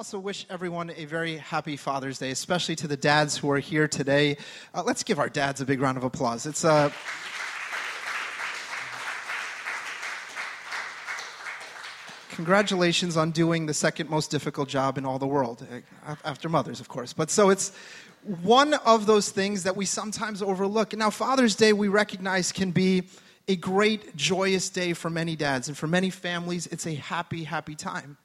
also wish everyone a very happy Father's Day, especially to the dads who are here today. Uh, let's give our dads a big round of applause. It's uh, congratulations on doing the second most difficult job in all the world, uh, after mothers, of course. But so it's one of those things that we sometimes overlook. Now, Father's Day, we recognize can be a great, joyous day for many dads, and for many families, it's a happy, happy time.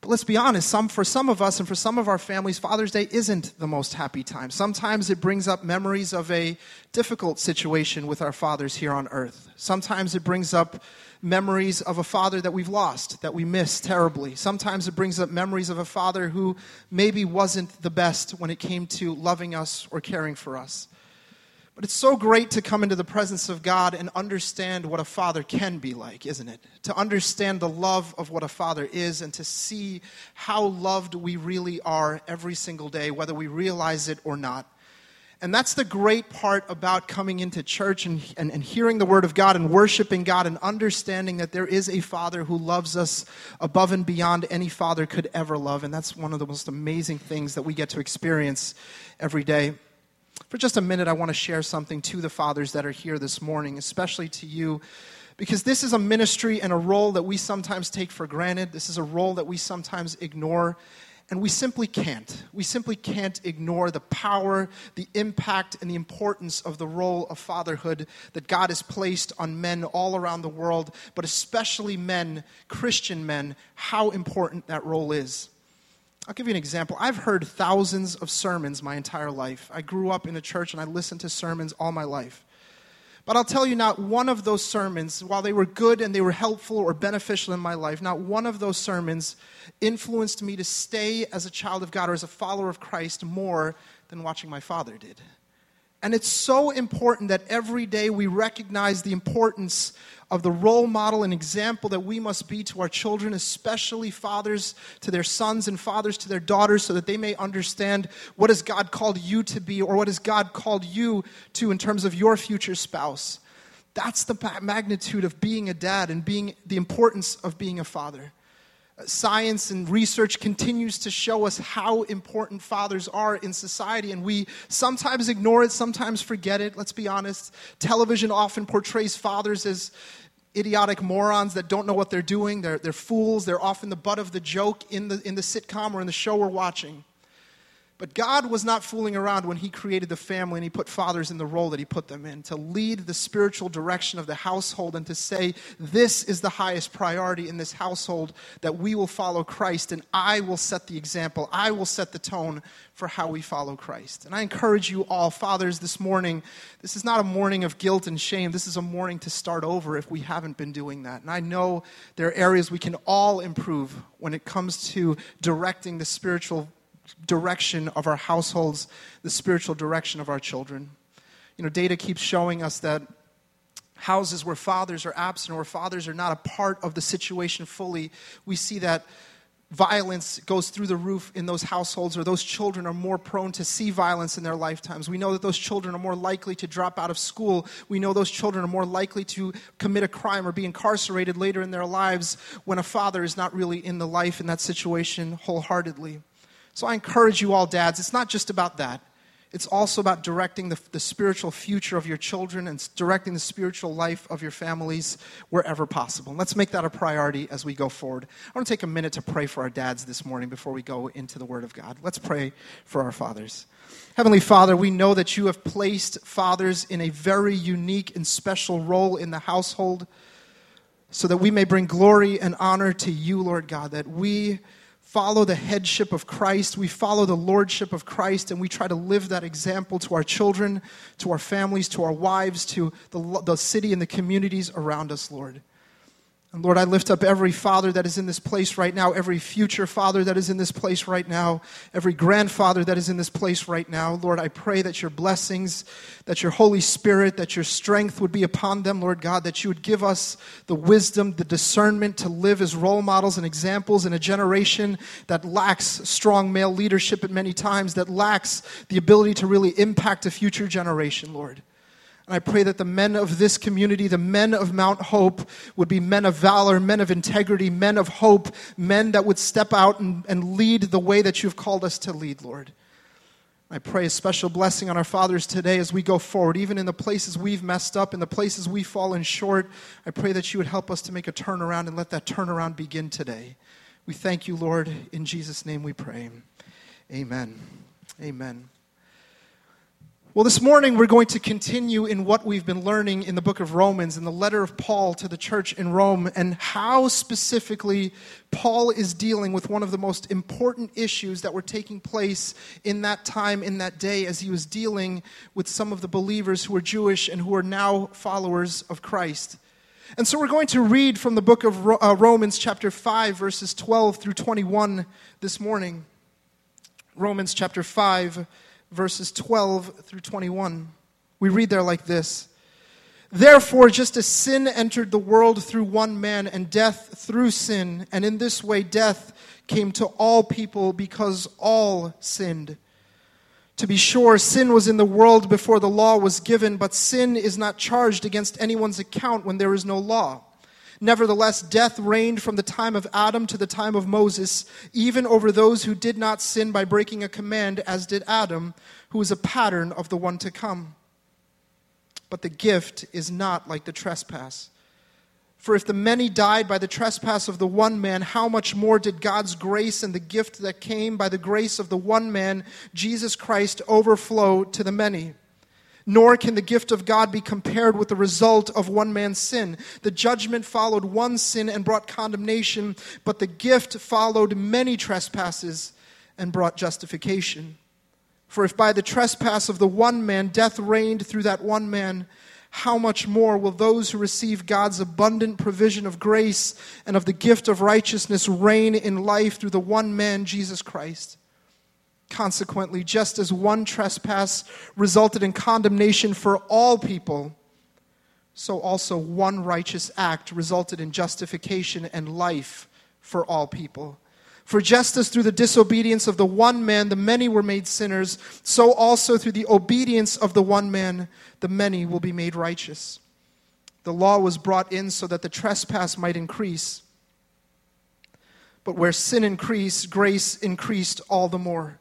But let's be honest, some, for some of us and for some of our families, Father's Day isn't the most happy time. Sometimes it brings up memories of a difficult situation with our fathers here on earth. Sometimes it brings up memories of a father that we've lost, that we miss terribly. Sometimes it brings up memories of a father who maybe wasn't the best when it came to loving us or caring for us. But it's so great to come into the presence of God and understand what a father can be like, isn't it? To understand the love of what a father is and to see how loved we really are every single day, whether we realize it or not. And that's the great part about coming into church and, and, and, hearing the Word of God and worshiping God and understanding that there is a Father who loves us above and beyond any Father could ever love. And that's one of the most amazing things that we get to experience every day. For just a minute, I want to share something to the fathers that are here this morning, especially to you, because this is a ministry and a role that we sometimes take for granted. This is a role that we sometimes ignore, and we simply can't. We simply can't ignore the power, the impact, and the importance of the role of fatherhood that God has placed on men all around the world, but especially men, Christian men, how important that role is. I'll give you an example. I've heard thousands of sermons my entire life. I grew up in a church and I listened to sermons all my life. But I'll tell you, not one of those sermons, while they were good and they were helpful or beneficial in my life, not one of those sermons influenced me to stay as a child of God or as a follower of Christ more than watching my father did. And it's so important that every day we recognize the importance of the role model and example that we must be to our children, especially fathers to their sons and fathers to their daughters, so that they may understand what has God called you to be or what has God called you to in terms of your future spouse. That's the magnitude of being a dad and being the importance of being a father science and research continues to show us how important fathers are in society, and we sometimes ignore it, sometimes forget it. Let's be honest. Television often portrays fathers as idiotic morons that don't know what they're doing. They're, they're fools. They're often the butt of the joke in the, in the sitcom or in the show we're watching. But God was not fooling around when He created the family and He put fathers in the role that He put them in to lead the spiritual direction of the household and to say, This is the highest priority in this household, that we will follow Christ and I will set the example. I will set the tone for how we follow Christ. And I encourage you all, fathers, this morning, this is not a morning of guilt and shame. This is a morning to start over if we haven't been doing that. And I know there are areas we can all improve when it comes to directing the spiritual direction of our households, the spiritual direction of our children. You know, data keeps showing us that houses where fathers are absent or fathers are not a part of the situation fully, we see that violence goes through the roof in those households or those children are more prone to see violence in their lifetimes. We know that those children are more likely to drop out of school. We know those children are more likely to commit a crime or be incarcerated later in their lives when a father is not really in the life in that situation wholeheartedly. So I encourage you all, dads, it's not just about that. It's also about directing the, the spiritual future of your children and directing the spiritual life of your families wherever possible. let's make that a priority as we go forward. I want to take a minute to pray for our dads this morning before we go into the Word of God. Let's pray for our fathers. Heavenly Father, we know that you have placed fathers in a very unique and special role in the household so that we may bring glory and honor to you, Lord God, that we follow the headship of Christ, we follow the lordship of Christ, and we try to live that example to our children, to our families, to our wives, to the, the city and the communities around us, Lord. And Lord, I lift up every father that is in this place right now, every future father that is in this place right now, every grandfather that is in this place right now. Lord, I pray that your blessings, that your Holy Spirit, that your strength would be upon them, Lord God, that you would give us the wisdom, the discernment to live as role models and examples in a generation that lacks strong male leadership at many times, that lacks the ability to really impact a future generation, Lord. And I pray that the men of this community, the men of Mount Hope, would be men of valor, men of integrity, men of hope, men that would step out and, and lead the way that you've called us to lead, Lord. I pray a special blessing on our fathers today as we go forward, even in the places we've messed up, in the places we've fallen short. I pray that you would help us to make a turnaround and let that turnaround begin today. We thank you, Lord. In Jesus' name we pray. Amen. Amen. Well, this morning we're going to continue in what we've been learning in the book of Romans, in the letter of Paul to the church in Rome, and how specifically Paul is dealing with one of the most important issues that were taking place in that time, in that day, as he was dealing with some of the believers who were Jewish and who are now followers of Christ. And so we're going to read from the book of uh, Romans, chapter 5, verses 12 through 21 this morning. Romans chapter 5 verses 12 through 21. We read there like this Therefore, just as sin entered the world through one man, and death through sin, and in this way death came to all people because all sinned. To be sure, sin was in the world before the law was given, but sin is not charged against anyone's account when there is no law. Nevertheless, death reigned from the time of Adam to the time of Moses, even over those who did not sin by breaking a command, as did Adam, who is a pattern of the one to come. But the gift is not like the trespass. For if the many died by the trespass of the one man, how much more did God's grace and the gift that came by the grace of the one man, Jesus Christ, overflow to the many? Nor can the gift of God be compared with the result of one man's sin. The judgment followed one sin and brought condemnation, but the gift followed many trespasses and brought justification. For if by the trespass of the one man death reigned through that one man, how much more will those who receive God's abundant provision of grace and of the gift of righteousness reign in life through the one man, Jesus Christ? Consequently, just as one trespass resulted in condemnation for all people, so also one righteous act resulted in justification and life for all people. For just as through the disobedience of the one man the many were made sinners, so also through the obedience of the one man the many will be made righteous. The law was brought in so that the trespass might increase. But where sin increased, grace increased all the more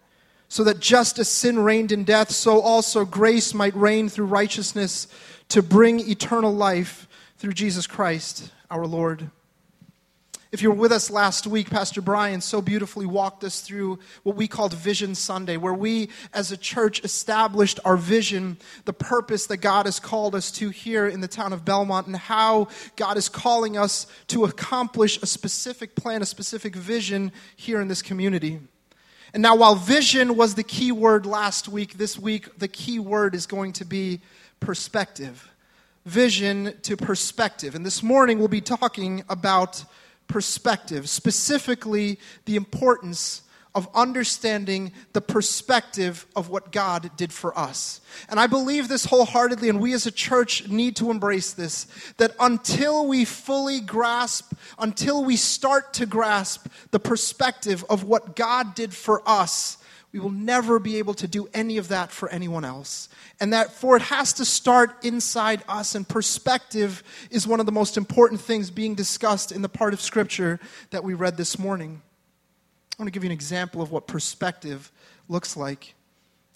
so that just as sin reigned in death, so also grace might reign through righteousness to bring eternal life through Jesus Christ our Lord. If you were with us last week, Pastor Brian so beautifully walked us through what we called Vision Sunday, where we as a church established our vision, the purpose that God has called us to here in the town of Belmont, and how God is calling us to accomplish a specific plan, a specific vision here in this community. And now, while vision was the key word last week, this week the key word is going to be perspective. Vision to perspective. And this morning we'll be talking about perspective, specifically the importance of understanding the perspective of what God did for us. And I believe this wholeheartedly, and we as a church need to embrace this that until we fully grasp, until we start to grasp the perspective of what God did for us, we will never be able to do any of that for anyone else. And that for it has to start inside us, and perspective is one of the most important things being discussed in the part of Scripture that we read this morning. I want to give you an example of what perspective looks like.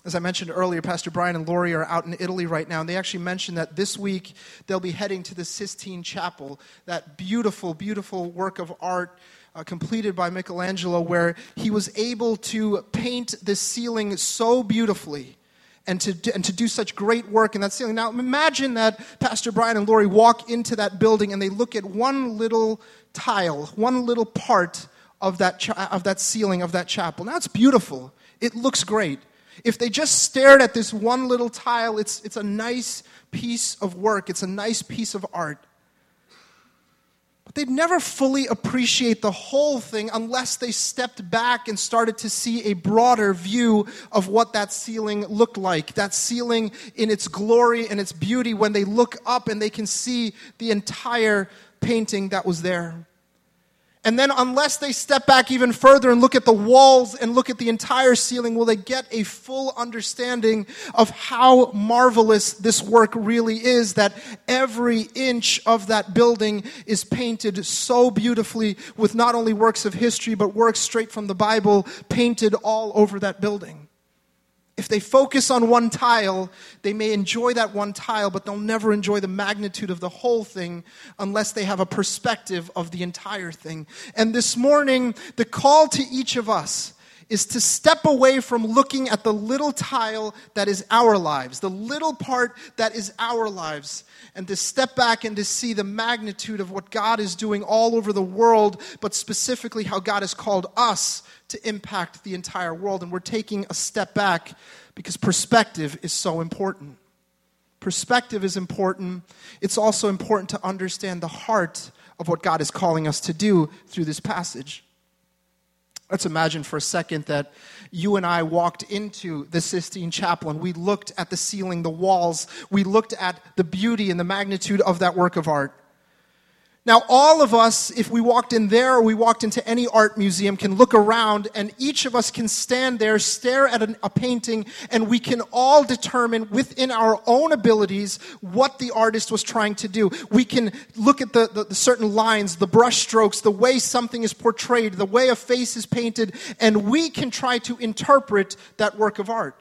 As I mentioned earlier, Pastor Brian and Lori are out in Italy right now, and they actually mentioned that this week they'll be heading to the Sistine Chapel, that beautiful, beautiful work of art uh, completed by Michelangelo, where he was able to paint the ceiling so beautifully and to, do, and to do such great work in that ceiling. Now, imagine that Pastor Brian and Lori walk into that building and they look at one little tile, one little part of that, cha- of that ceiling of that chapel. Now it's beautiful, it looks great. If they just stared at this one little tile, it's, it's a nice piece of work, it's a nice piece of art. But they'd never fully appreciate the whole thing unless they stepped back and started to see a broader view of what that ceiling looked like. That ceiling in its glory and its beauty when they look up and they can see the entire painting that was there. And then, unless they step back even further and look at the walls and look at the entire ceiling, will they get a full understanding of how marvelous this work really is? That every inch of that building is painted so beautifully with not only works of history, but works straight from the Bible painted all over that building. If they focus on one tile, they may enjoy that one tile, but they'll never enjoy the magnitude of the whole thing unless they have a perspective of the entire thing. And this morning, the call to each of us is to step away from looking at the little tile that is our lives, the little part that is our lives, and to step back and to see the magnitude of what God is doing all over the world, but specifically how God has called us to impact the entire world. And we're taking a step back because perspective is so important. Perspective is important. It's also important to understand the heart of what God is calling us to do through this passage. Let's imagine for a second that you and I walked into the Sistine Chapel and we looked at the ceiling, the walls, we looked at the beauty and the magnitude of that work of art. Now, all of us, if we walked in there or we walked into any art museum, can look around and each of us can stand there, stare at an, a painting, and we can all determine within our own abilities what the artist was trying to do. We can look at the, the, the certain lines, the brush strokes, the way something is portrayed, the way a face is painted, and we can try to interpret that work of art.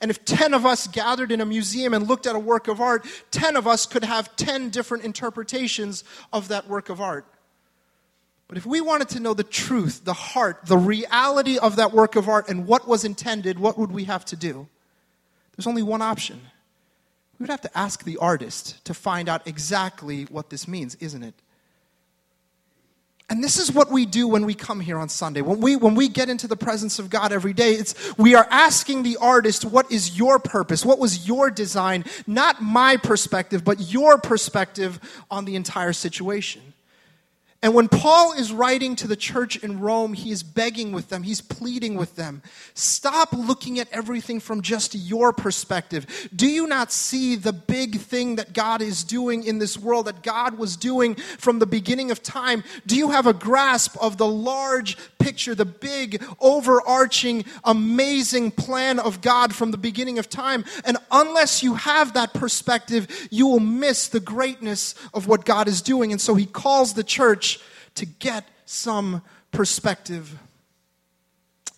And if 10 of us gathered in a museum and looked at a work of art, 10 of us could have 10 different interpretations of that work of art. But if we wanted to know the truth, the heart, the reality of that work of art and what was intended, what would we have to do? There's only one option. We would have to ask the artist to find out exactly what this means, isn't it? And this is what we do when we come here on Sunday. When we, when we get into the presence of God every day, it's, we are asking the artist, what is your purpose? What was your design? Not my perspective, but your perspective on the entire situation. And when Paul is writing to the church in Rome, he is begging with them, he's pleading with them. Stop looking at everything from just your perspective. Do you not see the big thing that God is doing in this world, that God was doing from the beginning of time? Do you have a grasp of the large picture, the big, overarching, amazing plan of God from the beginning of time? And unless you have that perspective, you will miss the greatness of what God is doing. And so he calls the church to get some perspective.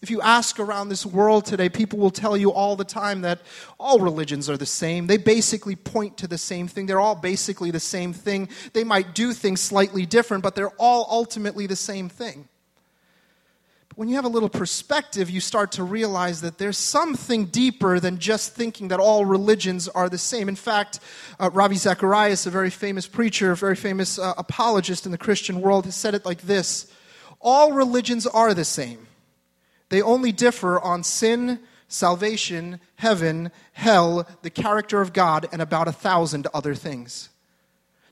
If you ask around this world today, people will tell you all the time that all religions are the same. They basically point to the same thing. They're all basically the same thing. They might do things slightly different, but they're all ultimately the same thing when you have a little perspective, you start to realize that there's something deeper than just thinking that all religions are the same. In fact, uh, Ravi Zacharias, a very famous preacher, a very famous uh, apologist in the Christian world, has said it like this All religions are the same, they only differ on sin, salvation, heaven, hell, the character of God, and about a thousand other things.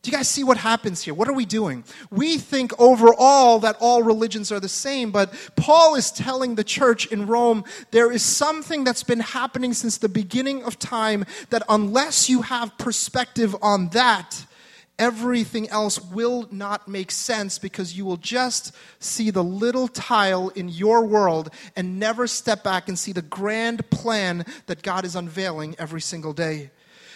Do you guys see what happens here? What are we doing? We think overall that all religions are the same, but Paul is telling the church in Rome there is something that's been happening since the beginning of time that unless you have perspective on that, everything else will not make sense because you will just see the little tile in your world and never step back and see the grand plan that God is unveiling every single day.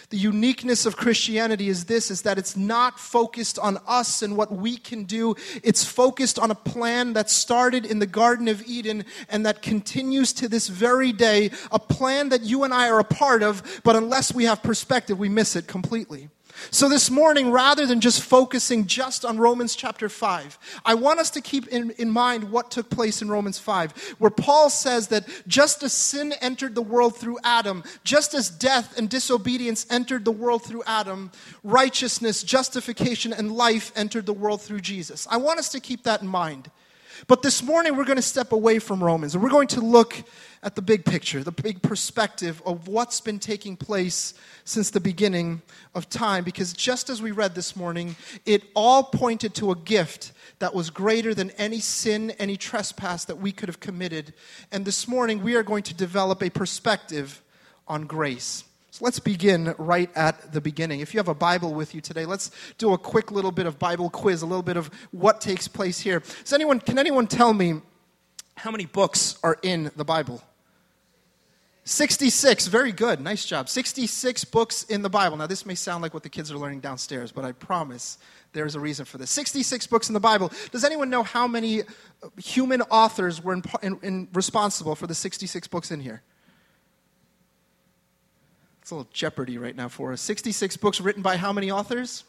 The uniqueness of Christianity is this is that it's not focused on us and what we can do. It's focused on a plan that started in the Garden of Eden and that continues to this very day, a plan that you and I are a part of, but unless we have perspective, we miss it completely. So, this morning, rather than just focusing just on Romans chapter 5, I want us to keep in, in mind what took place in Romans 5, where Paul says that just as sin entered the world through Adam, just as death and disobedience entered the world through Adam, righteousness, justification, and life entered the world through Jesus. I want us to keep that in mind. But this morning, we're going to step away from Romans and we're going to look at the big picture, the big perspective of what's been taking place since the beginning of time. Because just as we read this morning, it all pointed to a gift that was greater than any sin, any trespass that we could have committed. And this morning, we are going to develop a perspective on grace. So let's begin right at the beginning. If you have a Bible with you today, let's do a quick little bit of Bible quiz, a little bit of what takes place here. Does anyone, can anyone tell me how many books are in the Bible? 66. Very good. Nice job. 66 books in the Bible. Now, this may sound like what the kids are learning downstairs, but I promise there's a reason for this. 66 books in the Bible. Does anyone know how many human authors were in, in, in responsible for the 66 books in here? It's a little jeopardy right now for us. 66 books written by how many authors?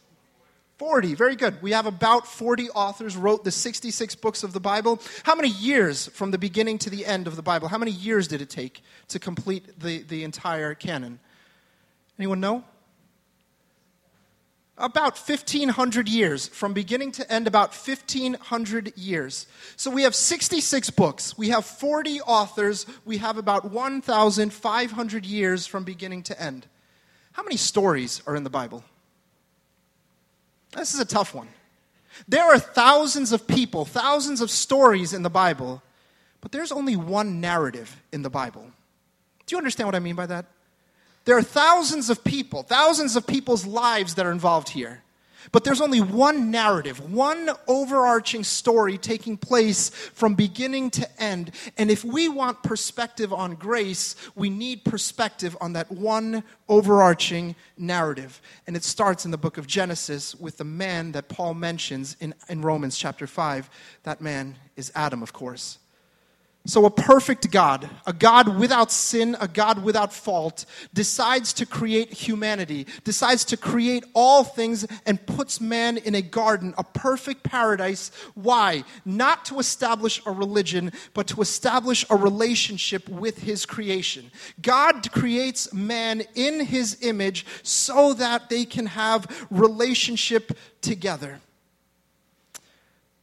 40. Very good. We have about 40 authors wrote the 66 books of the Bible. How many years from the beginning to the end of the Bible? How many years did it take to complete the, the entire canon? Anyone know? About 1,500 years, from beginning to end, about 1,500 years. So we have 66 books, we have 40 authors, we have about 1,500 years from beginning to end. How many stories are in the Bible? This is a tough one. There are thousands of people, thousands of stories in the Bible, but there's only one narrative in the Bible. Do you understand what I mean by that? There are thousands of people, thousands of people's lives that are involved here. But there's only one narrative, one overarching story taking place from beginning to end. And if we want perspective on grace, we need perspective on that one overarching narrative. And it starts in the book of Genesis with the man that Paul mentions in, in Romans chapter 5. That man is Adam, of course. So, a perfect God, a God without sin, a God without fault, decides to create humanity, decides to create all things, and puts man in a garden, a perfect paradise. Why? Not to establish a religion, but to establish a relationship with his creation. God creates man in his image so that they can have relationship together.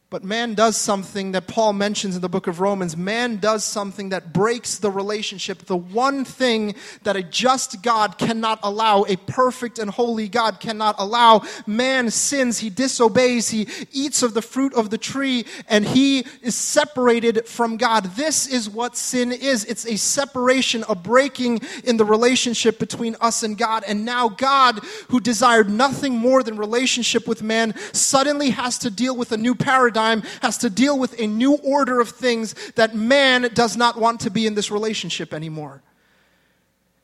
But man does something that Paul mentions in the book of Romans. Man does something that breaks the relationship. The one thing that a just God cannot allow, a perfect and holy God cannot allow. Man sins, he disobeys, he eats of the fruit of the tree, and he is separated from God. This is what sin is it's a separation, a breaking in the relationship between us and God. And now, God, who desired nothing more than relationship with man, suddenly has to deal with a new paradigm paradigm has to deal with a new order of things that man does not want to be in this relationship anymore.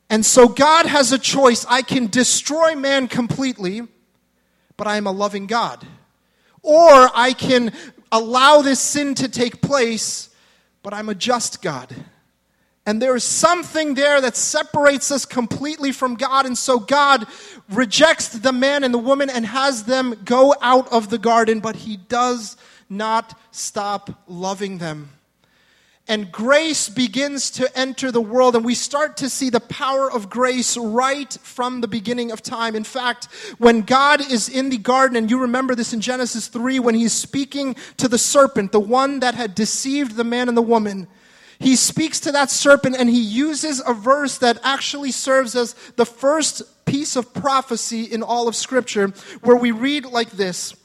And so God has a choice. I can destroy man completely, but I am a loving God. Or I can allow this sin to take place, but I'm a just God. And there is something there that separates us completely from God. And so God rejects the man and the woman and has them go out of the garden, but he does not stop loving them. And grace begins to enter the world, and we start to see the power of grace right from the beginning of time. In fact, when God is in the garden, and you remember this in Genesis 3, when he's speaking to the serpent, the one that had deceived the man and the woman, he speaks to that serpent and he uses a verse that actually serves as the first piece of prophecy in all of Scripture, where we read like this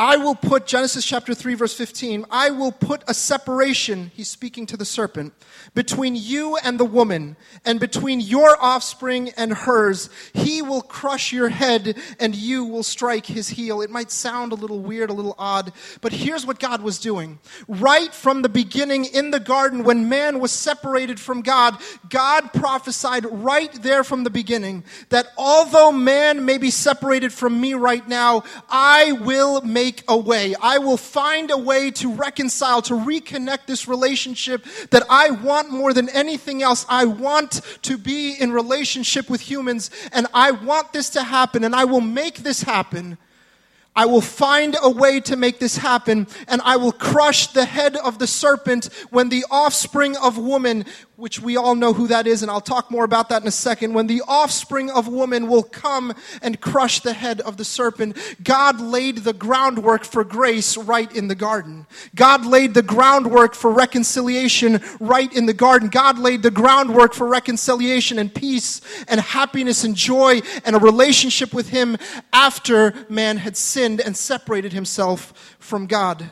I will put, Genesis chapter 3, verse 15, I will put a separation, he's speaking to the serpent, between you and the woman, and between your offspring and hers. He will crush your head, and you will strike his heel. It might sound a little weird, a little odd, but here's what God was doing. Right from the beginning in the garden, when man was separated from God, God prophesied right there from the beginning that although man may be separated from me right now, I will make make a way. I will find a way to reconcile, to reconnect this relationship that I want more than anything else. I want to be in relationship with humans, and I want this to happen, and I will make this happen. I will find a way to make this happen, and I will crush the head of the serpent when the offspring of woman which we all know who that is, and I'll talk more about that in a second, when the offspring of woman will come and crush the head of the serpent, God laid the groundwork for grace right in the garden. God laid the groundwork for reconciliation right in the garden. God laid the groundwork for reconciliation and peace and happiness and joy and a relationship with Him after man had sinned and separated himself from God.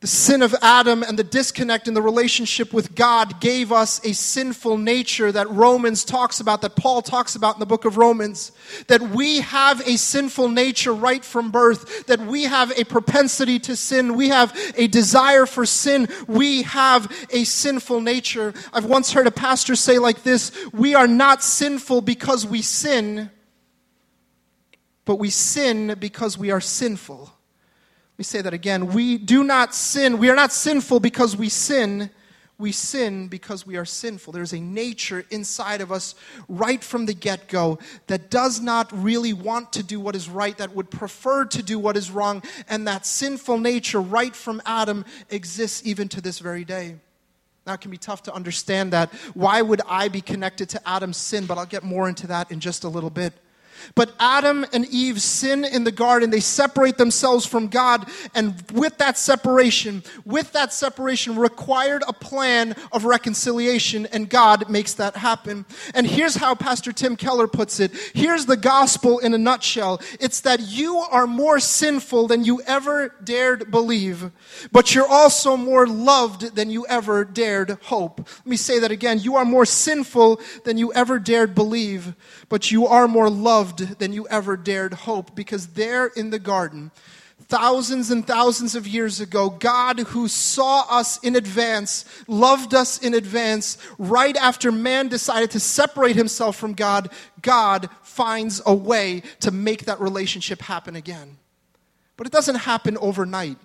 The sin of Adam and the disconnect in the relationship with God gave us a sinful nature that Romans talks about, that Paul talks about in the book of Romans. That we have a sinful nature right from birth, that we have a propensity to sin, we have a desire for sin, we have a sinful nature. I've once heard a pastor say like this We are not sinful because we sin, but we sin because we are sinful me say that again. We do not sin. We are not sinful because we sin. We sin because we are sinful. There's a nature inside of us right from the get go that does not really want to do what is right, that would prefer to do what is wrong. And that sinful nature right from Adam exists even to this very day. Now, it can be tough to understand that. Why would I be connected to Adam's sin? But I'll get more into that in just a little bit. But Adam and Eve sin in the garden. They separate themselves from God. And with that separation, with that separation required a plan of reconciliation. And God makes that happen. And here's how Pastor Tim Keller puts it. Here's the gospel in a nutshell. It's that you are more sinful than you ever dared believe, but you're also more loved than you ever dared hope. Let me say that again. You are more sinful than you ever dared believe, but you are more loved than you ever dared hope because there in the garden, thousands and thousands of years ago, God, who saw us in advance, loved us in advance, right after man decided to separate himself from God, God finds a way to make that relationship happen again. But it doesn't happen overnight.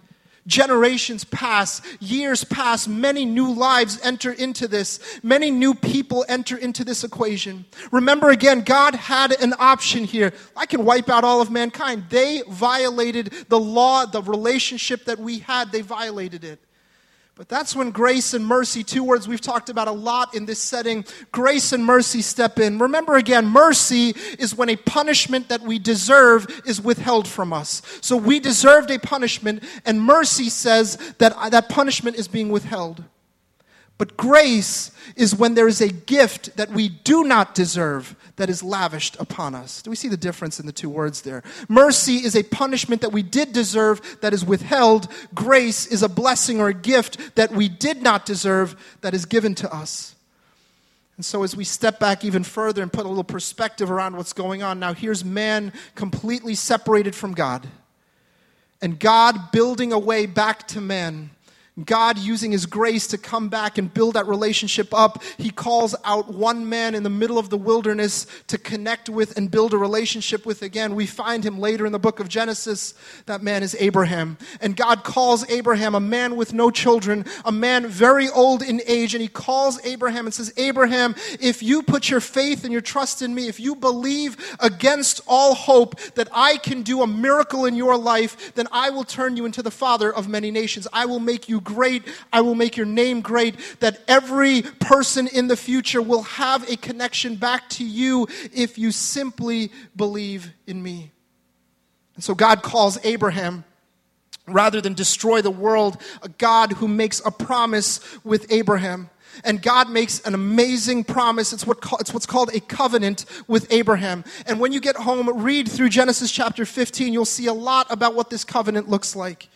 Generations pass, years pass, many new lives enter into this, many new people enter into this equation. Remember again, God had an option here. I can wipe out all of mankind. They violated the law, the relationship that we had, they violated it. But that's when grace and mercy, two words we've talked about a lot in this setting, grace and mercy step in. Remember again, mercy is when a punishment that we deserve is withheld from us. So we deserved a punishment, and mercy says that that punishment is being withheld. But grace is when there is a gift that we do not deserve that is lavished upon us. Do we see the difference in the two words there? Mercy is a punishment that we did deserve that is withheld. Grace is a blessing or a gift that we did not deserve that is given to us. And so, as we step back even further and put a little perspective around what's going on, now here's man completely separated from God, and God building a way back to man God using his grace to come back and build that relationship up, he calls out one man in the middle of the wilderness to connect with and build a relationship with again. We find him later in the book of Genesis. That man is Abraham. And God calls Abraham a man with no children, a man very old in age, and he calls Abraham and says, Abraham, if you put your faith and your trust in me, if you believe against all hope that I can do a miracle in your life, then I will turn you into the father of many nations. I will make you great. I will make your name great. That every person in the future will have a connection back to you if you simply believe in me. And so God calls Abraham rather than destroy the world, a God who makes a promise with Abraham. And God makes an amazing promise. It's, what, it's what's called a covenant with Abraham. And when you get home, read through Genesis chapter 15. You'll see a lot about what this covenant looks like.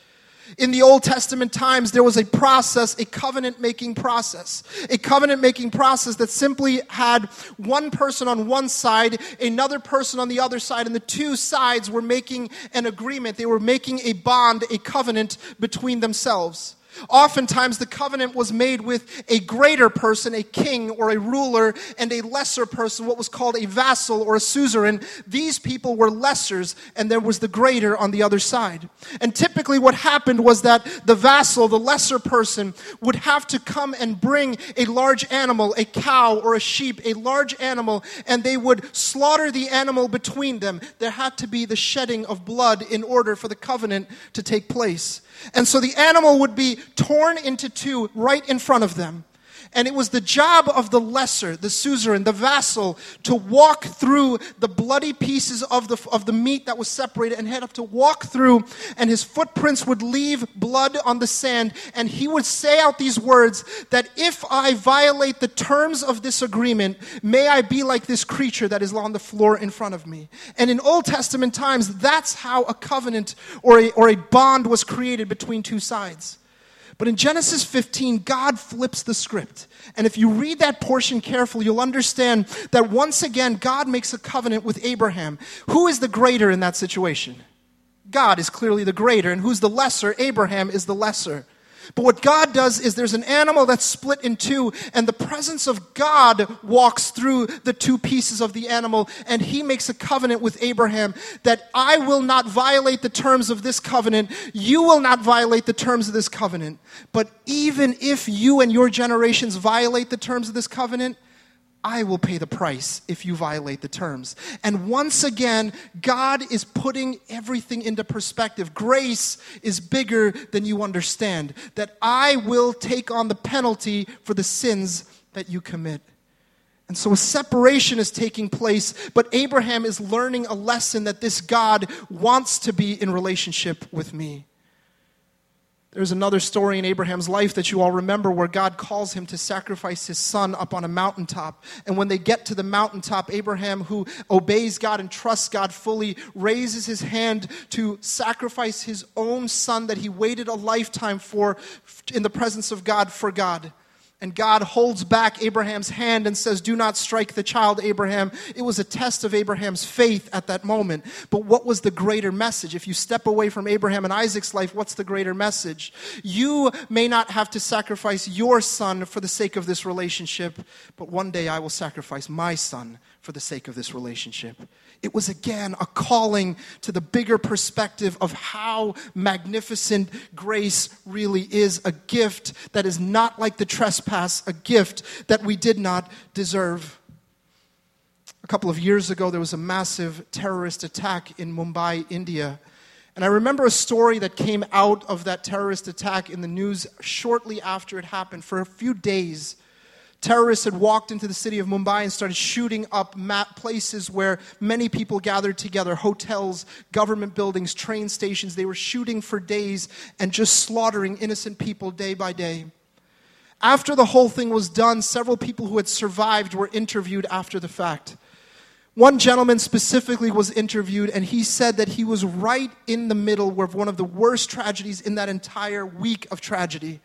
In the Old Testament times, there was a process, a covenant making process. A covenant making process that simply had one person on one side, another person on the other side, and the two sides were making an agreement. They were making a bond, a covenant between themselves. Oftentimes, the covenant was made with a greater person, a king or a ruler, and a lesser person, what was called a vassal or a suzerain. These people were lessers, and there was the greater on the other side. And typically, what happened was that the vassal, the lesser person, would have to come and bring a large animal, a cow or a sheep, a large animal, and they would slaughter the animal between them. There had to be the shedding of blood in order for the covenant to take place. And so the animal would be torn into two right in front of them. And it was the job of the lesser, the suzerain, the vassal, to walk through the bloody pieces of the, of the meat that was separated and had to walk through, and his footprints would leave blood on the sand. And he would say out these words that if I violate the terms of this agreement, may I be like this creature that is on the floor in front of me. And in Old Testament times, that's how a covenant or a, or a bond was created between two sides. But in Genesis 15, God flips the script. And if you read that portion carefully, you'll understand that once again, God makes a covenant with Abraham. Who is the greater in that situation? God is clearly the greater. And who's the lesser? Abraham is the lesser. But what God does is there's an animal that's split in two, and the presence of God walks through the two pieces of the animal, and he makes a covenant with Abraham that I will not violate the terms of this covenant, you will not violate the terms of this covenant. But even if you and your generations violate the terms of this covenant, I will pay the price if you violate the terms. And once again, God is putting everything into perspective. Grace is bigger than you understand. That I will take on the penalty for the sins that you commit. And so a separation is taking place, but Abraham is learning a lesson that this God wants to be in relationship with me. There's another story in Abraham's life that you all remember where God calls him to sacrifice his son up on a mountaintop. And when they get to the mountaintop, Abraham, who obeys God and trusts God fully, raises his hand to sacrifice his own son that he waited a lifetime for in the presence of God for God. And God holds back Abraham's hand and says, Do not strike the child, Abraham. It was a test of Abraham's faith at that moment. But what was the greater message? If you step away from Abraham and Isaac's life, what's the greater message? You may not have to sacrifice your son for the sake of this relationship, but one day I will sacrifice my son for the sake of this relationship. It was again a calling to the bigger perspective of how magnificent grace really is a gift that is not like the trespass, a gift that we did not deserve. A couple of years ago, there was a massive terrorist attack in Mumbai, India. And I remember a story that came out of that terrorist attack in the news shortly after it happened. For a few days, Terrorists had walked into the city of Mumbai and started shooting up places where many people gathered together hotels, government buildings, train stations. They were shooting for days and just slaughtering innocent people day by day. After the whole thing was done, several people who had survived were interviewed after the fact. One gentleman specifically was interviewed, and he said that he was right in the middle of one of the worst tragedies in that entire week of tragedy.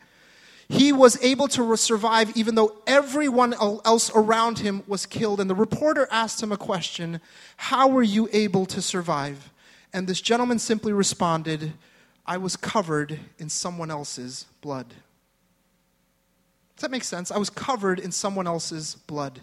He was able to survive even though everyone else around him was killed. And the reporter asked him a question How were you able to survive? And this gentleman simply responded, I was covered in someone else's blood. That make sense? I was covered in someone else's blood.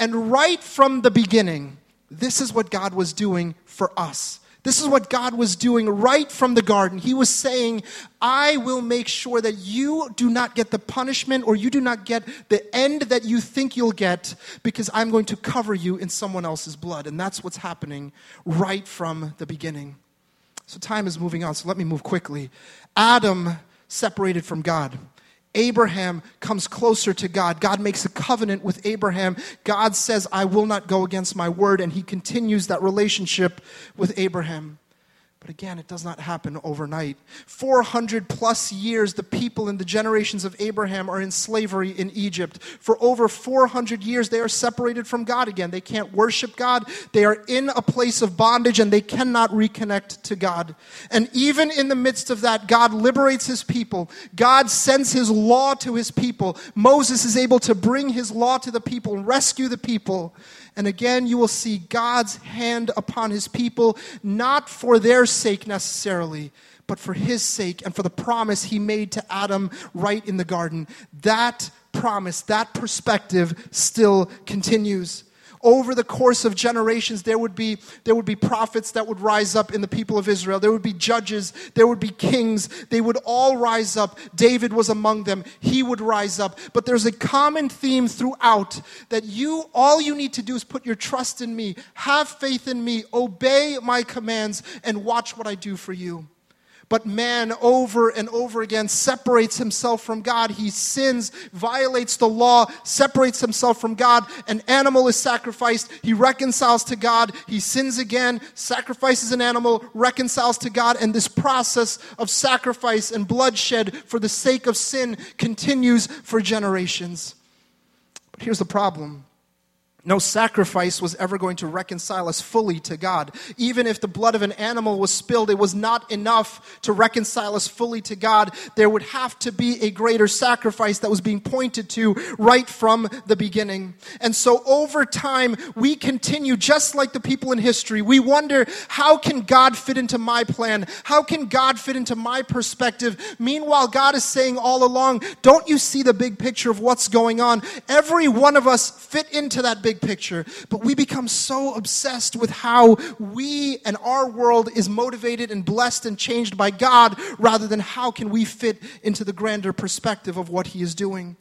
And right from the beginning, this is what God was doing for us. This is what God was doing right from the garden. He was saying, I will make sure that you do not get the punishment or you do not get the end that you think you'll get because I'm going to cover you in someone else's blood. And that's what's happening right from the beginning. So time is moving on, so let me move quickly. Adam separated from God. Abraham comes closer to God. God makes a covenant with Abraham. God says, I will not go against my word, and he continues that relationship with Abraham. But again, it does not happen overnight. 400 plus years, the people in the generations of Abraham are in slavery in Egypt. For over 400 years, they are separated from God again. They can't worship God. They are in a place of bondage and they cannot reconnect to God. And even in the midst of that, God liberates his people. God sends his law to his people. Moses is able to bring his law to the people and rescue the people. And again, you will see God's hand upon his people, not for their sake necessarily, but for his sake and for the promise he made to Adam right in the garden. That promise, that perspective still continues over the course of generations, there would, be, there would be prophets that would rise up in the people of Israel. There would be judges. There would be kings. They would all rise up. David was among them. He would rise up. But there's a common theme throughout that you, all you need to do is put your trust in me, have faith in me, obey my commands, and watch what I do for you. But man, over and over again, separates himself from God. He sins, violates the law, separates himself from God. An animal is sacrificed. He reconciles to God. He sins again, sacrifices an animal, reconciles to God. And this process of sacrifice and bloodshed for the sake of sin continues for generations. But here's the problem No sacrifice was ever going to reconcile us fully to God. Even if the blood of an animal was spilled, it was not enough to reconcile us fully to God. There would have to be a greater sacrifice that was being pointed to right from the beginning. And so over time, we continue just like the people in history. We wonder, how can God fit into my plan? How can God fit into my perspective? Meanwhile, God is saying all along, don't you see the big picture of what's going on? Every one of us fit into that big picture, but we become so obsessed with how we and our world is motivated and blessed and changed by God rather than how can we fit into the grander perspective of what He is doing.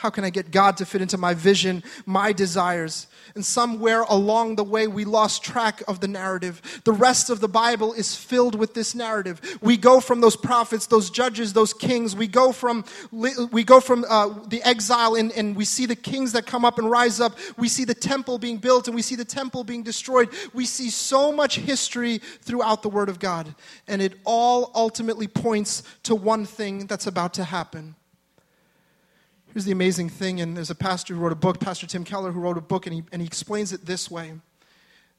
How can I get God to fit into my vision, my desires? And somewhere along the way, we lost track of the narrative. The rest of the Bible is filled with this narrative. We go from those prophets, those judges, those kings. We go from, we go from uh, the exile and, and we see the kings that come up and rise up. We see the temple being built and we see the temple being destroyed. We see so much history throughout the Word of God. And it all ultimately points to one thing that's about to happen Here's the amazing thing, and there's a pastor who wrote a book, Pastor Tim Keller, who wrote a book, and he, and he explains it this way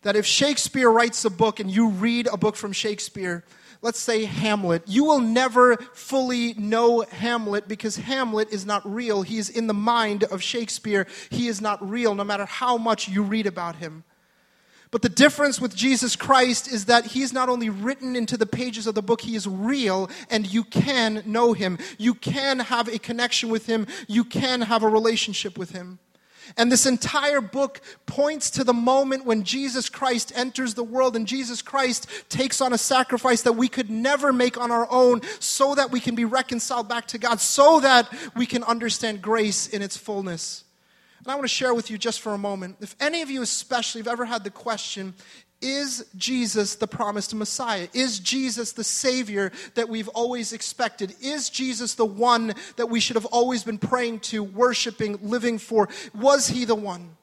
that if Shakespeare writes a book and you read a book from Shakespeare, let's say Hamlet, you will never fully know Hamlet because Hamlet is not real. He is in the mind of Shakespeare. He is not real, no matter how much you read about him. But the difference with Jesus Christ is that he is not only written into the pages of the book, he is real and you can know him. You can have a connection with him. You can have a relationship with him. And this entire book points to the moment when Jesus Christ enters the world and Jesus Christ takes on a sacrifice that we could never make on our own so that we can be reconciled back to God, so that we can understand grace in its fullness. And I want to share with you just for a moment. If any of you, especially, have ever had the question, is Jesus the promised Messiah? Is Jesus the Savior that we've always expected? Is Jesus the one that we should have always been praying to, worshiping, living for? Was he the one?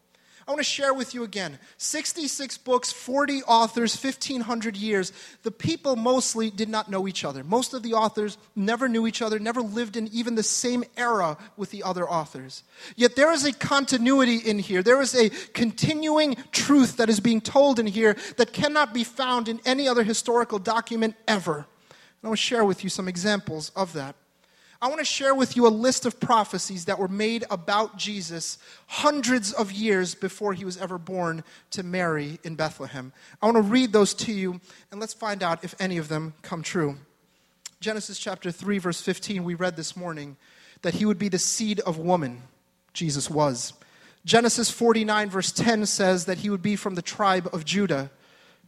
I want to share with you again 66 books, 40 authors, 1,500 years. The people mostly did not know each other. Most of the authors never knew each other, never lived in even the same era with the other authors. Yet there is a continuity in here. There is a continuing truth that is being told in here that cannot be found in any other historical document ever. And I want to share with you some examples of that. I want to share with you a list of prophecies that were made about Jesus hundreds of years before he was ever born to Mary in Bethlehem. I want to read those to you, and let's find out if any of them come true. Genesis chapter 3, verse 15, we read this morning that he would be the seed of woman. Jesus was. Genesis 49, verse 10 says that he would be from the tribe of Judah.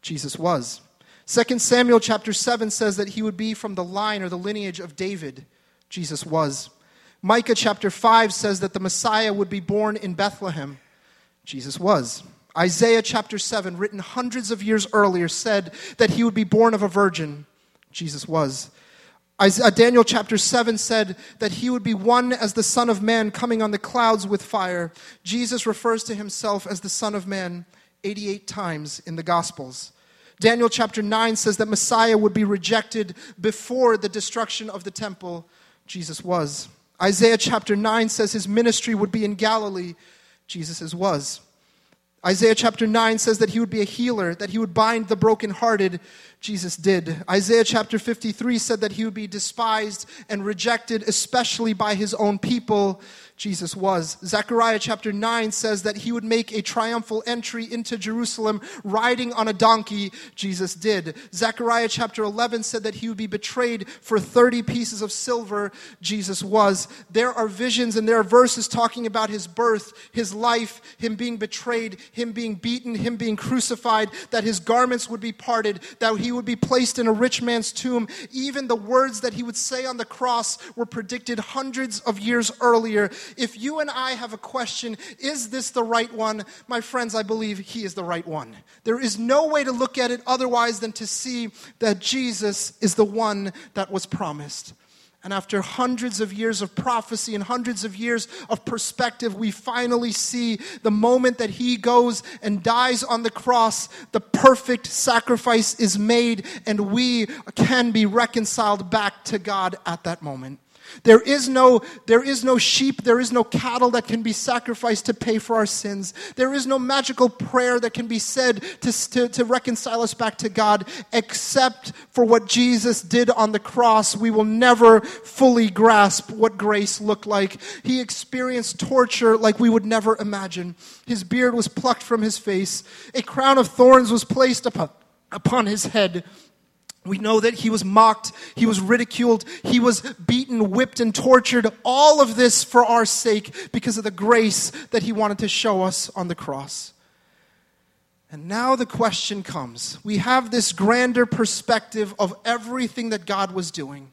Jesus was. 2 Samuel chapter 7 says that he would be from the line or the lineage of David. Jesus was. Micah chapter 5 says that the Messiah would be born in Bethlehem. Jesus was. Isaiah chapter 7, written hundreds of years earlier, said that he would be born of a virgin. Jesus was. Uh, Daniel chapter 7 said that he would be one as the Son of Man coming on the clouds with fire. Jesus refers to himself as the Son of Man 88 times in the Gospels. Daniel chapter 9 says that Messiah would be rejected before the destruction of the temple. Jesus was. Isaiah chapter 9 says his ministry would be in Galilee. Jesus was. Isaiah chapter 9 says that he would be a healer, that he would bind the brokenhearted. Jesus did. Isaiah chapter 53 said that he would be despised and rejected, especially by his own people. Jesus was. Zechariah chapter 9 says that he would make a triumphal entry into Jerusalem riding on a donkey. Jesus did. Zechariah chapter 11 said that he would be betrayed for 30 pieces of silver. Jesus was. There are visions and there are verses talking about his birth, his life, him being betrayed, him being beaten, him being crucified, that his garments would be parted, that he would be placed in a rich man's tomb. Even the words that he would say on the cross were predicted hundreds of years earlier if you and I have a question, is this the right one? My friends, I believe he is the right one. There is no way to look at it otherwise than to see that Jesus is the one that was promised. And after hundreds of years of prophecy and hundreds of years of perspective, we finally see the moment that he goes and dies on the cross, the perfect sacrifice is made, and we can be reconciled back to God at that moment. There is no, there is no sheep, there is no cattle that can be sacrificed to pay for our sins. There is no magical prayer that can be said to, to, to, reconcile us back to God, except for what Jesus did on the cross. We will never fully grasp what grace looked like. He experienced torture like we would never imagine. His beard was plucked from his face, a crown of thorns was placed upon, upon his head. We know that he was mocked, he was ridiculed, he was beaten, whipped, and tortured. All of this for our sake because of the grace that he wanted to show us on the cross. And now the question comes we have this grander perspective of everything that God was doing.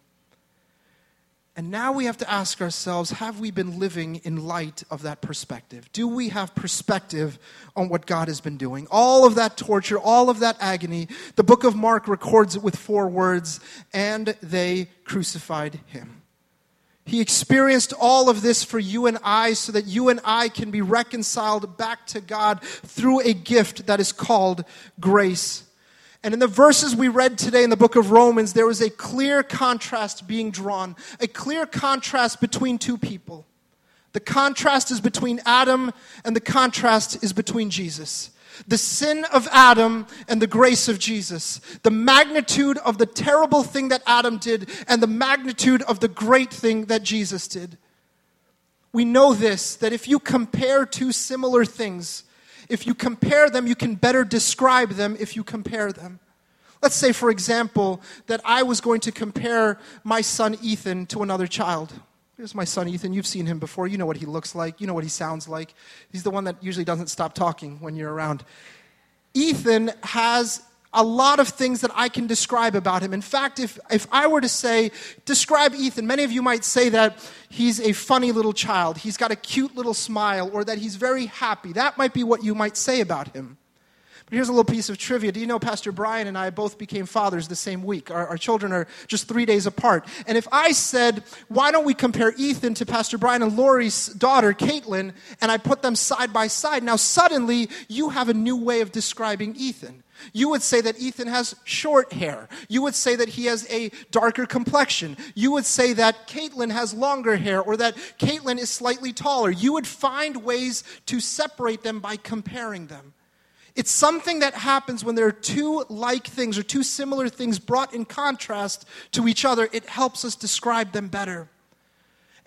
And now we have to ask ourselves have we been living in light of that perspective? Do we have perspective on what God has been doing? All of that torture, all of that agony, the book of Mark records it with four words and they crucified him. He experienced all of this for you and I so that you and I can be reconciled back to God through a gift that is called grace. And in the verses we read today in the book of Romans, there was a clear contrast being drawn, a clear contrast between two people. The contrast is between Adam, and the contrast is between Jesus. The sin of Adam and the grace of Jesus. The magnitude of the terrible thing that Adam did, and the magnitude of the great thing that Jesus did. We know this that if you compare two similar things, if you compare them, you can better describe them if you compare them. Let's say, for example, that I was going to compare my son Ethan to another child. Here's my son Ethan. You've seen him before. You know what he looks like. You know what he sounds like. He's the one that usually doesn't stop talking when you're around. Ethan has a lot of things that I can describe about him. In fact, if, if I were to say, describe Ethan, many of you might say that he's a funny little child, he's got a cute little smile, or that he's very happy. That might be what you might say about him. But here's a little piece of trivia. Do you know Pastor Brian and I both became fathers the same week? Our, our, children are just three days apart. And if I said, why don't we compare Ethan to Pastor Brian and Lori's daughter, Caitlin, and I put them side by side, now suddenly you have a new way of describing Ethan. You would say that Ethan has short hair. You would say that he has a darker complexion. You would say that Caitlin has longer hair or that Caitlin is slightly taller. You would find ways to separate them by comparing them. It's something that happens when there are two like things or two similar things brought in contrast to each other. It helps us describe them better.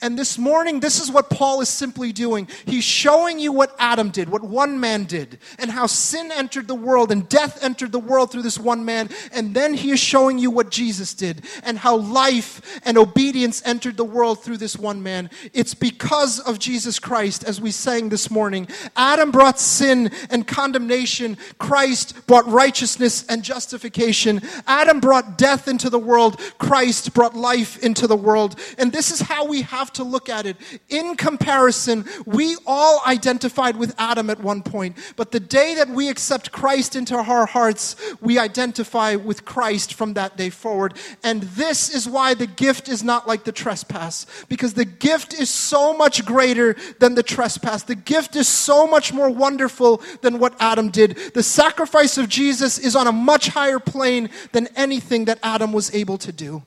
And this morning, this is what Paul is simply doing. He's showing you what Adam did, what one man did, and how sin entered the world and death entered the world through this one man. And then he is showing you what Jesus did and how life and obedience entered the world through this one man. It's because of Jesus Christ, as we sang this morning. Adam brought sin and condemnation, Christ brought righteousness and justification. Adam brought death into the world, Christ brought life into the world. And this is how we have have to look at it. In comparison, we all identified with Adam at one point, but the day that we accept Christ into our hearts, we identify with Christ from that day forward. And this is why the gift is not like the trespass, because the gift is so much greater than the trespass. The gift is so much more wonderful than what Adam did. The sacrifice of Jesus is on a much higher plane than anything that Adam was able to do.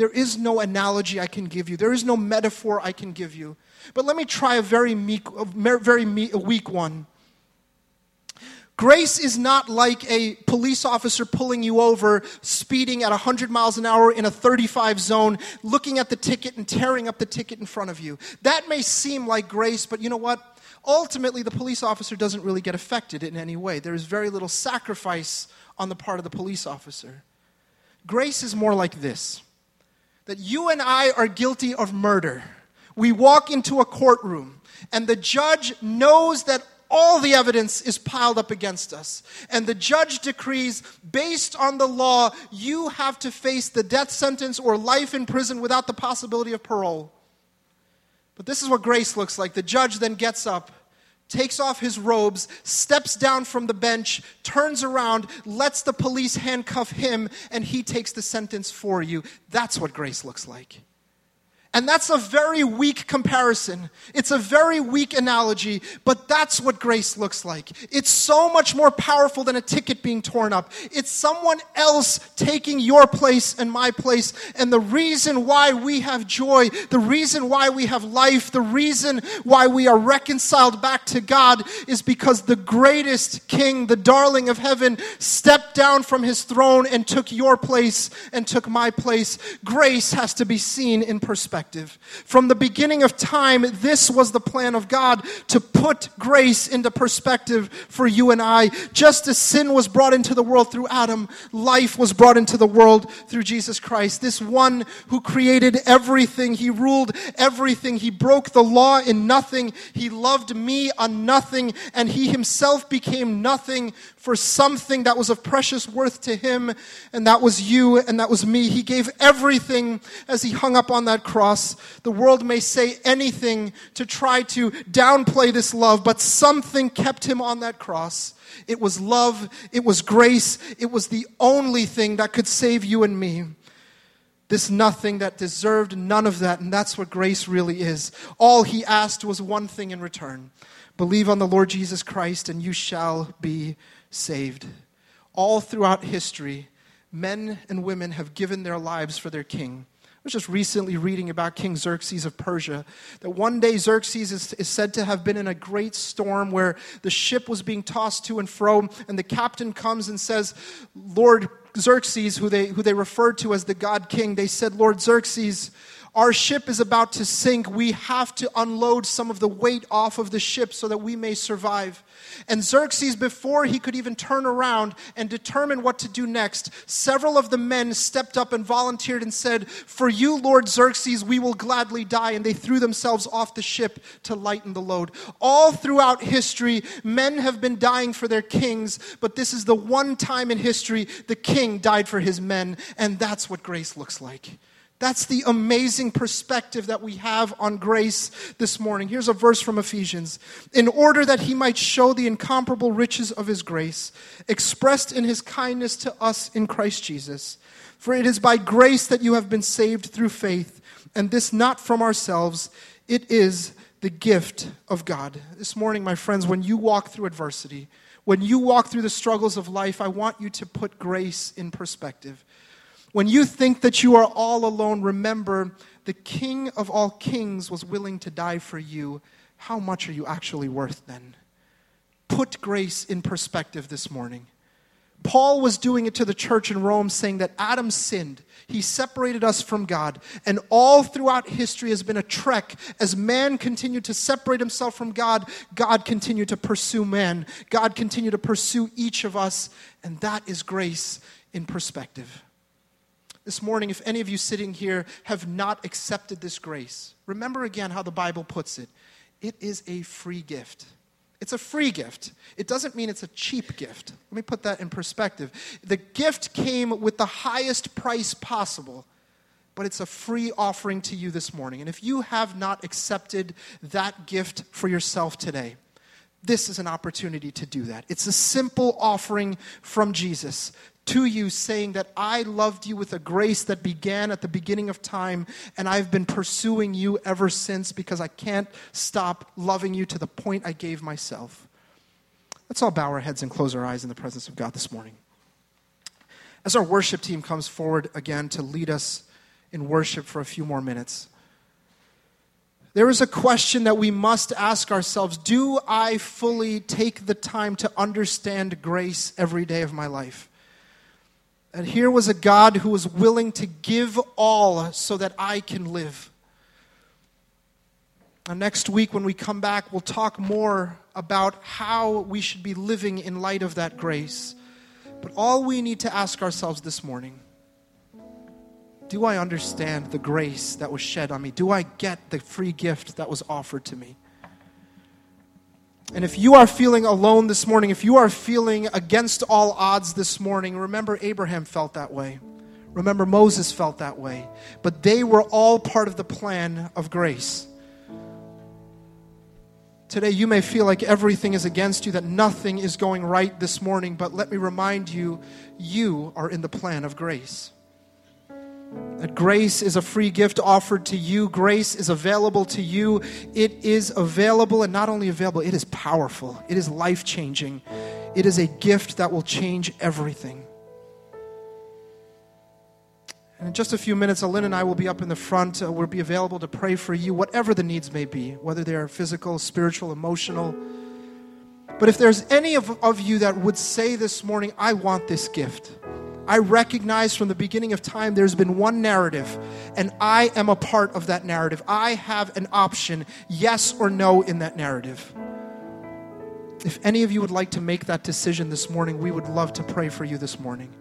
There is no analogy I can give you. There is no metaphor I can give you. But let me try a very, meek, a very meek, a weak one. Grace is not like a police officer pulling you over, speeding at 100 miles an hour in a 35 zone, looking at the ticket and tearing up the ticket in front of you. That may seem like grace, but you know what? Ultimately, the police officer doesn't really get affected in any way. There is very little sacrifice on the part of the police officer. Grace is more like this that you and I are guilty of murder. We walk into a courtroom, and the judge knows that all the evidence is piled up against us. And the judge decrees, based on the law, you have to face the death sentence or life in prison without the possibility of parole. But this is what grace looks like. The judge then gets up takes off his robes, steps down from the bench, turns around, lets the police handcuff him, and he takes the sentence for you. That's what grace looks like. And that's a very weak comparison. It's a very weak analogy, but that's what grace looks like. It's so much more powerful than a ticket being torn up. It's someone else taking your place and my place. And the reason why we have joy, the reason why we have life, the reason why we are reconciled back to God is because the greatest king, the darling of heaven, stepped down from his throne and took your place and took my place. Grace has to be seen in perspective perspective. From the beginning of time, this was the plan of God to put grace into perspective for you and I. Just as sin was brought into the world through Adam, life was brought into the world through Jesus Christ. This one who created everything, he ruled everything, he broke the law in nothing, he loved me on nothing, and he himself became nothing for something that was of precious worth to him, and that was you and that was me. He gave everything as he hung up on that cross. The world may say anything to try to downplay this love, but something kept him on that cross. It was love, it was grace, it was the only thing that could save you and me. This nothing that deserved none of that, and that's what grace really is. All he asked was one thing in return believe on the Lord Jesus Christ, and you shall be saved. All throughout history, men and women have given their lives for their king. I was just recently reading about King Xerxes of Persia. That one day Xerxes is, is, said to have been in a great storm where the ship was being tossed to and fro, and the captain comes and says, Lord Xerxes, who they, who they referred to as the God King, they said, Lord Xerxes, our ship is about to sink. We have to unload some of the weight off of the ship so that we may survive. And Xerxes, before he could even turn around and determine what to do next, several of the men stepped up and volunteered and said, For you, Lord Xerxes, we will gladly die. And they threw themselves off the ship to lighten the load. All throughout history, men have been dying for their kings, but this is the one time in history the king died for his men. And that's what grace looks like. That's the amazing perspective that we have on grace this morning. Here's a verse from Ephesians. In order that he might show the incomparable riches of his grace, expressed in his kindness to us in Christ Jesus. For it is by grace that you have been saved through faith, and this not from ourselves, it is the gift of God. This morning, my friends, when you walk through adversity, when you walk through the struggles of life, I want you to put grace in perspective. When you think that you are all alone, remember the King of all kings was willing to die for you. How much are you actually worth then? Put grace in perspective this morning. Paul was doing it to the church in Rome, saying that Adam sinned. He separated us from God. And all throughout history has been a trek. As man continued to separate himself from God, God continued to pursue man. God continued to pursue each of us. And that is grace in perspective this morning, if any of you sitting here have not accepted this grace, remember again how the Bible puts it it is a free gift. It's a free gift. It doesn't mean it's a cheap gift. Let me put that in perspective. The gift came with the highest price possible, but it's a free offering to you this morning. And if you have not accepted that gift for yourself today, this is an opportunity to do that. It's a simple offering from Jesus to you, saying that I loved you with a grace that began at the beginning of time, and I've been pursuing you ever since because I can't stop loving you to the point I gave myself. Let's all bow our heads and close our eyes in the presence of God this morning. As our worship team comes forward again to lead us in worship for a few more minutes, there is a question that we must ask ourselves Do I fully take the time to understand grace every day of my life? And here was a God who was willing to give all so that I can live. Now, next week, when we come back, we'll talk more about how we should be living in light of that grace. But all we need to ask ourselves this morning do I understand the grace that was shed on me? Do I get the free gift that was offered to me? And if you are feeling alone this morning, if you are feeling against all odds this morning, remember Abraham felt that way. Remember Moses felt that way. But they were all part of the plan of grace. Today, you may feel like everything is against you, that nothing is going right this morning, but let me remind you, you are in the plan of grace. That grace is a free gift offered to you. Grace is available to you. It is available, and not only available, it is powerful. It is life changing. It is a gift that will change everything. And in just a few minutes, Lynn and I will be up in the front. Uh, we'll be available to pray for you, whatever the needs may be, whether they are physical, spiritual, emotional. But if there's any of, of you that would say this morning, I want this gift, I recognize from the beginning of time there's been one narrative, and I am a part of that narrative. I have an option, yes or no, in that narrative. If any of you would like to make that decision this morning, we would love to pray for you this morning.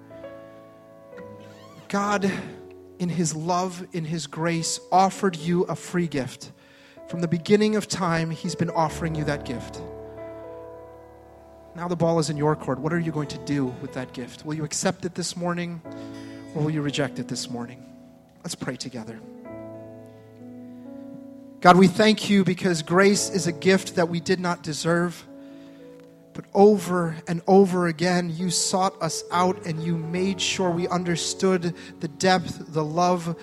God, in His love, in His grace, offered you a free gift. From the beginning of time, He's been offering you that gift. Now the ball is in your court. What are you going to do with that gift? Will you accept it this morning or will you reject it this morning? Let's pray together. God, we thank you because grace is a gift that we did not deserve. But over and over again, you sought us out and you made sure we understood the depth, the love,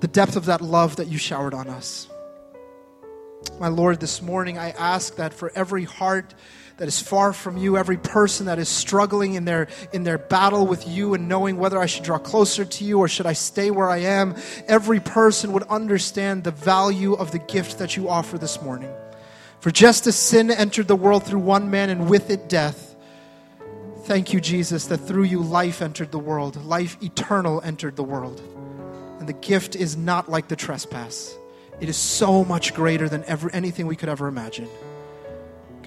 the depth of that love that you showered on us. My Lord, this morning I ask that for every heart that is far from you, every person that is struggling in their, in their battle with you and knowing whether I should draw closer to you or should I stay where I am, every person would understand the value of the gift that you offer this morning. For just as sin entered the world through one man and with it death, thank you, Jesus, that through you life entered the world, life eternal entered the world. And the gift is not like the trespass, it is so much greater than ever, anything we could ever imagine.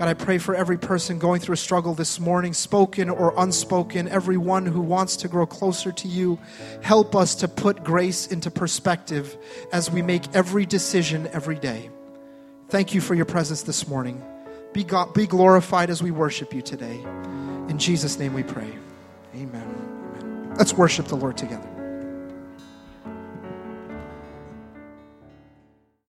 God, I pray for every person going through a struggle this morning, spoken or unspoken, everyone who wants to grow closer to you. Help us to put grace into perspective as we make every decision every day. Thank you for your presence this morning. Be, God, be glorified as we worship you today. In Jesus' name we pray. Amen. Amen. Let's worship the Lord together.